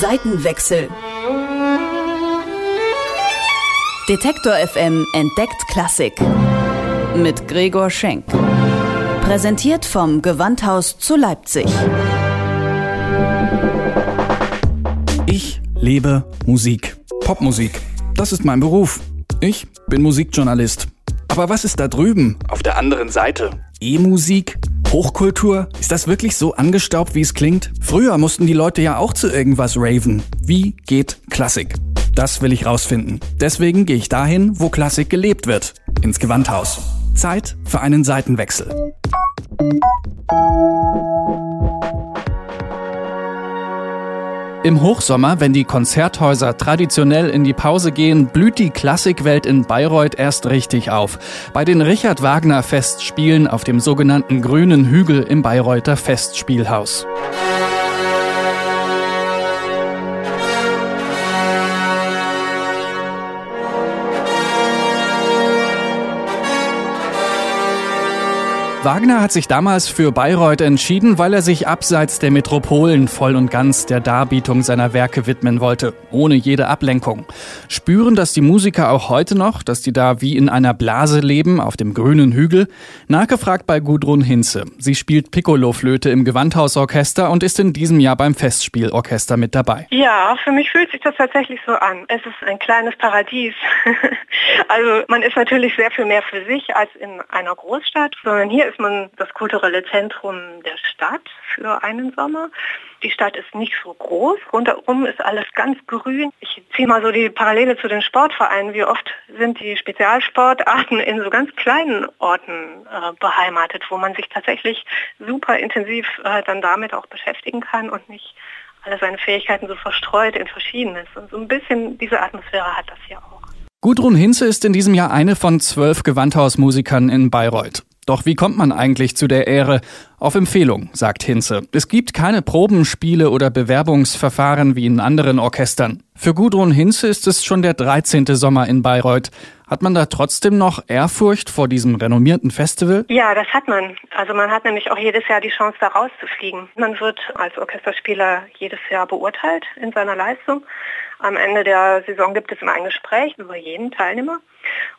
Seitenwechsel. Detektor FM entdeckt Klassik. Mit Gregor Schenk. Präsentiert vom Gewandhaus zu Leipzig. Ich lebe Musik. Popmusik. Das ist mein Beruf. Ich bin Musikjournalist. Aber was ist da drüben? Auf der anderen Seite. E-Musik? Hochkultur? Ist das wirklich so angestaubt, wie es klingt? Früher mussten die Leute ja auch zu irgendwas raven. Wie geht Klassik? Das will ich rausfinden. Deswegen gehe ich dahin, wo Klassik gelebt wird. Ins Gewandhaus. Zeit für einen Seitenwechsel. Im Hochsommer, wenn die Konzerthäuser traditionell in die Pause gehen, blüht die Klassikwelt in Bayreuth erst richtig auf. Bei den Richard Wagner Festspielen auf dem sogenannten Grünen Hügel im Bayreuther Festspielhaus. Wagner hat sich damals für Bayreuth entschieden, weil er sich abseits der Metropolen voll und ganz der Darbietung seiner Werke widmen wollte, ohne jede Ablenkung. Spüren das die Musiker auch heute noch, dass die da wie in einer Blase leben, auf dem grünen Hügel? Nachgefragt bei Gudrun Hinze. Sie spielt Piccolo-Flöte im Gewandhausorchester und ist in diesem Jahr beim Festspielorchester mit dabei. Ja, für mich fühlt sich das tatsächlich so an. Es ist ein kleines Paradies. also man ist natürlich sehr viel mehr für sich als in einer Großstadt, sondern hier ist ist man das kulturelle Zentrum der Stadt für einen Sommer. Die Stadt ist nicht so groß. Rundherum ist alles ganz grün. Ich ziehe mal so die Parallele zu den Sportvereinen. Wie oft sind die Spezialsportarten in so ganz kleinen Orten äh, beheimatet, wo man sich tatsächlich super intensiv äh, dann damit auch beschäftigen kann und nicht alle seine Fähigkeiten so verstreut in verschiedenes. Und so ein bisschen diese Atmosphäre hat das hier auch. Gudrun Hinze ist in diesem Jahr eine von zwölf Gewandhausmusikern in Bayreuth. Doch wie kommt man eigentlich zu der Ehre? Auf Empfehlung, sagt Hinze. Es gibt keine Probenspiele oder Bewerbungsverfahren wie in anderen Orchestern. Für Gudrun Hinze ist es schon der 13. Sommer in Bayreuth. Hat man da trotzdem noch Ehrfurcht vor diesem renommierten Festival? Ja, das hat man. Also man hat nämlich auch jedes Jahr die Chance, da rauszufliegen. Man wird als Orchesterspieler jedes Jahr beurteilt in seiner Leistung. Am Ende der Saison gibt es immer ein Gespräch über jeden Teilnehmer.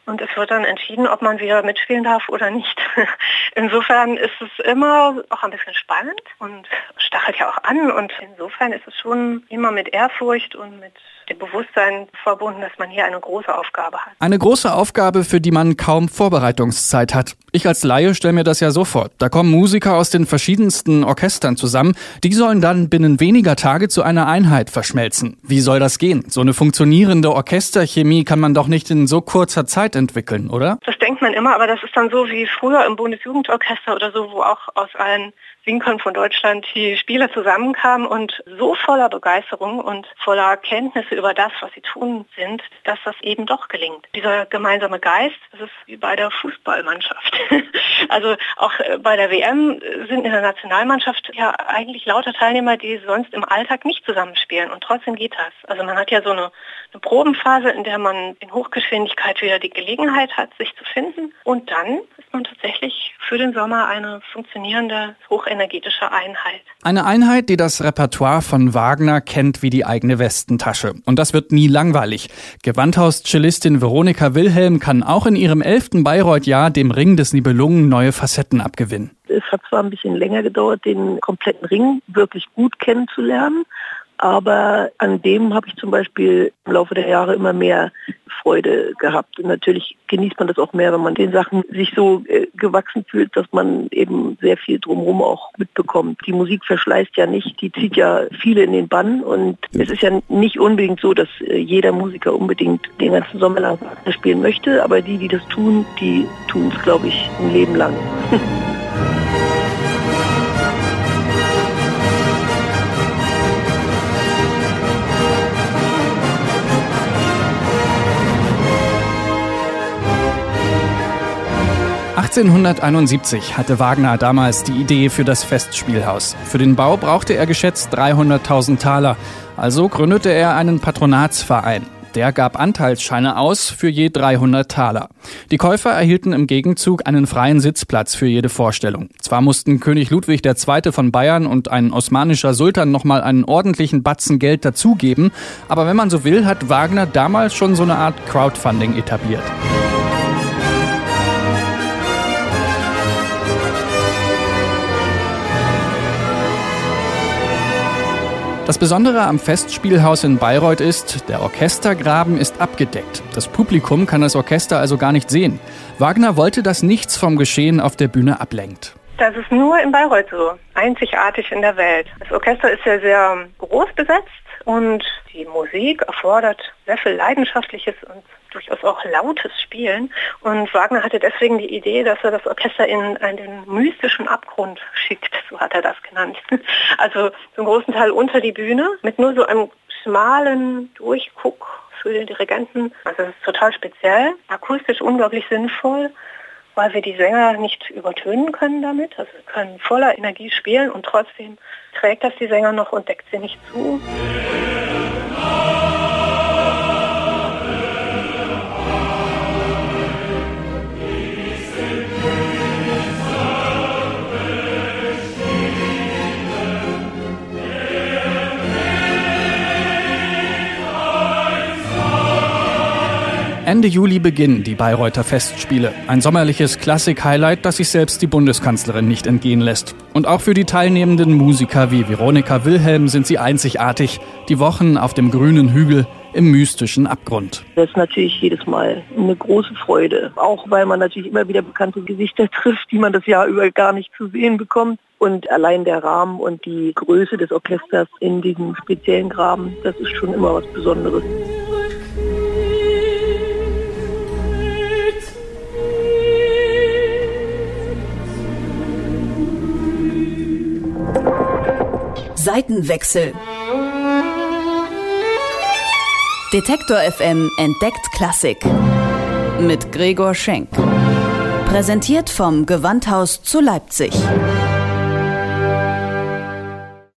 Und es wird dann entschieden, ob man wieder mitspielen darf oder nicht. Insofern ist es immer auch ein bisschen spannend und stachelt ja auch an. Und insofern ist es schon immer mit Ehrfurcht und mit dem Bewusstsein verbunden, dass man hier eine große Aufgabe hat. Eine große Aufgabe, für die man kaum Vorbereitungszeit hat. Ich als Laie stelle mir das ja so vor. Da kommen Musiker aus den verschiedensten Orchestern zusammen. Die sollen dann binnen weniger Tage zu einer Einheit verschmelzen. Wie soll das gehen? So eine funktionierende Orchesterchemie kann man doch nicht in so kurzer Zeit entwickeln, oder? Das denkt man immer, aber das ist dann so wie früher im Bundesjugendorchester oder so, wo auch aus allen Winkern von Deutschland die Spieler zusammenkamen und so voller Begeisterung und voller Kenntnisse über das, was sie tun sind, dass das eben doch gelingt. Dieser gemeinsame Geist, das ist wie bei der Fußballmannschaft. also auch äh, bei der WM sind in der Nationalmannschaft ja eigentlich lauter Teilnehmer, die sonst im Alltag nicht zusammenspielen und trotzdem geht das. Also man hat ja so eine, eine Probenphase, in der man in Hochgeschwindigkeit wieder die Gelegenheit hat, sich zu finden und dann ist man tatsächlich für den Sommer eine funktionierende, hochenergetische Einheit. Eine Einheit, die das Repertoire von Wagner kennt wie die eigene Westentasche. Und das wird nie langweilig. Gewandhaus-Cellistin Veronika Wilhelm kann auch in ihrem elften Bayreuth-Jahr dem Ring des Nibelungen neue Facetten abgewinnen. Es hat zwar ein bisschen länger gedauert, den kompletten Ring wirklich gut kennenzulernen, aber an dem habe ich zum Beispiel im Laufe der Jahre immer mehr Freude gehabt. Und natürlich genießt man das auch mehr, wenn man den Sachen sich so äh, gewachsen fühlt, dass man eben sehr viel drumherum auch mitbekommt. Die Musik verschleißt ja nicht, die zieht ja viele in den Bann und es ist ja nicht unbedingt so, dass äh, jeder Musiker unbedingt den ganzen Sommer lang spielen möchte, aber die, die das tun, die tun es, glaube ich, ein Leben lang. 1871 hatte Wagner damals die Idee für das Festspielhaus. Für den Bau brauchte er geschätzt 300.000 Taler. Also gründete er einen Patronatsverein. Der gab Anteilsscheine aus für je 300 Taler. Die Käufer erhielten im Gegenzug einen freien Sitzplatz für jede Vorstellung. Zwar mussten König Ludwig II. von Bayern und ein osmanischer Sultan nochmal einen ordentlichen Batzen Geld dazugeben, aber wenn man so will, hat Wagner damals schon so eine Art Crowdfunding etabliert. Das Besondere am Festspielhaus in Bayreuth ist, der Orchestergraben ist abgedeckt. Das Publikum kann das Orchester also gar nicht sehen. Wagner wollte, dass nichts vom Geschehen auf der Bühne ablenkt. Das ist nur in Bayreuth so, einzigartig in der Welt. Das Orchester ist ja sehr groß besetzt und die Musik erfordert sehr viel leidenschaftliches und durchaus auch lautes Spielen. Und Wagner hatte deswegen die Idee, dass er das Orchester in einen mystischen Abgrund schickt, so hat er das genannt. Also zum großen Teil unter die Bühne mit nur so einem schmalen Durchguck für den Dirigenten. Also das ist total speziell, akustisch unglaublich sinnvoll weil wir die Sänger nicht übertönen können damit. Also wir können voller Energie spielen und trotzdem trägt das die Sänger noch und deckt sie nicht zu. Ende Juli beginnen die Bayreuther Festspiele. Ein sommerliches Klassik-Highlight, das sich selbst die Bundeskanzlerin nicht entgehen lässt. Und auch für die teilnehmenden Musiker wie Veronika Wilhelm sind sie einzigartig. Die Wochen auf dem grünen Hügel im mystischen Abgrund. Das ist natürlich jedes Mal eine große Freude. Auch weil man natürlich immer wieder bekannte Gesichter trifft, die man das Jahr über gar nicht zu sehen bekommt. Und allein der Rahmen und die Größe des Orchesters in diesem speziellen Graben, das ist schon immer was Besonderes. Seitenwechsel. Detektor FM entdeckt Klassik. Mit Gregor Schenk. Präsentiert vom Gewandhaus zu Leipzig.